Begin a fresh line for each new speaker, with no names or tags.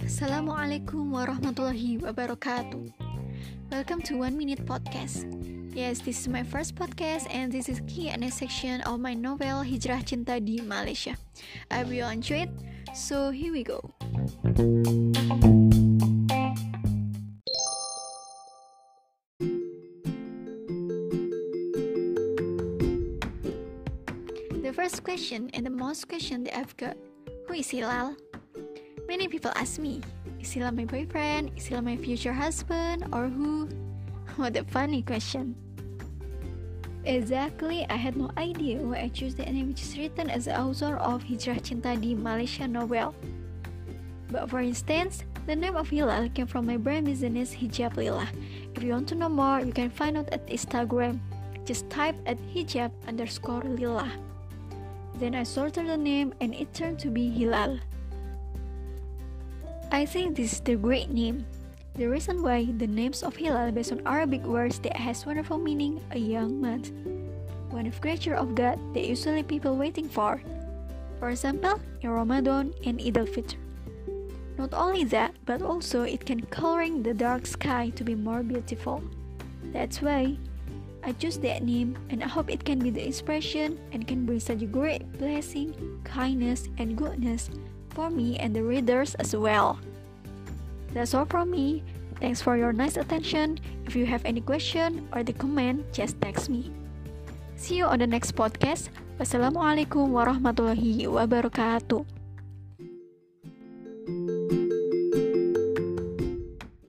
Assalamualaikum warahmatullahi wabarakatuh. Welcome to One Minute Podcast. Yes, this is my first podcast and this is Q&A section of my novel Hijrah Cinta di Malaysia. I will enjoy it. So here we go. First question and the most question that I've got Who is Hilal? Many people ask me, Is Hilal my boyfriend? Is Hilal my future husband? Or who? What a funny question. Exactly, I had no idea why I chose the name which is written as the author of Hijrah Cinta di Malaysia novel. But for instance, the name of Hilal came from my brand business Hijab Lila. If you want to know more, you can find out at Instagram. Just type at hijab underscore lila. Then I sorted the name and it turned to be Hilal. I think this is the great name. The reason why the names of Hilal based on Arabic words that has wonderful meaning a young month. One of creature of God that usually people waiting for. For example, in Ramadan and Eid al-Fitr. Not only that, but also it can coloring the dark sky to be more beautiful. That's why I choose that name and I hope it can be the inspiration and can bring such a great blessing, kindness, and goodness for me and the readers as well. That's all from me. Thanks for your nice attention. If you have any question or the comment, just text me. See you on the next podcast. Wassalamualaikum warahmatullahi wabarakatuh.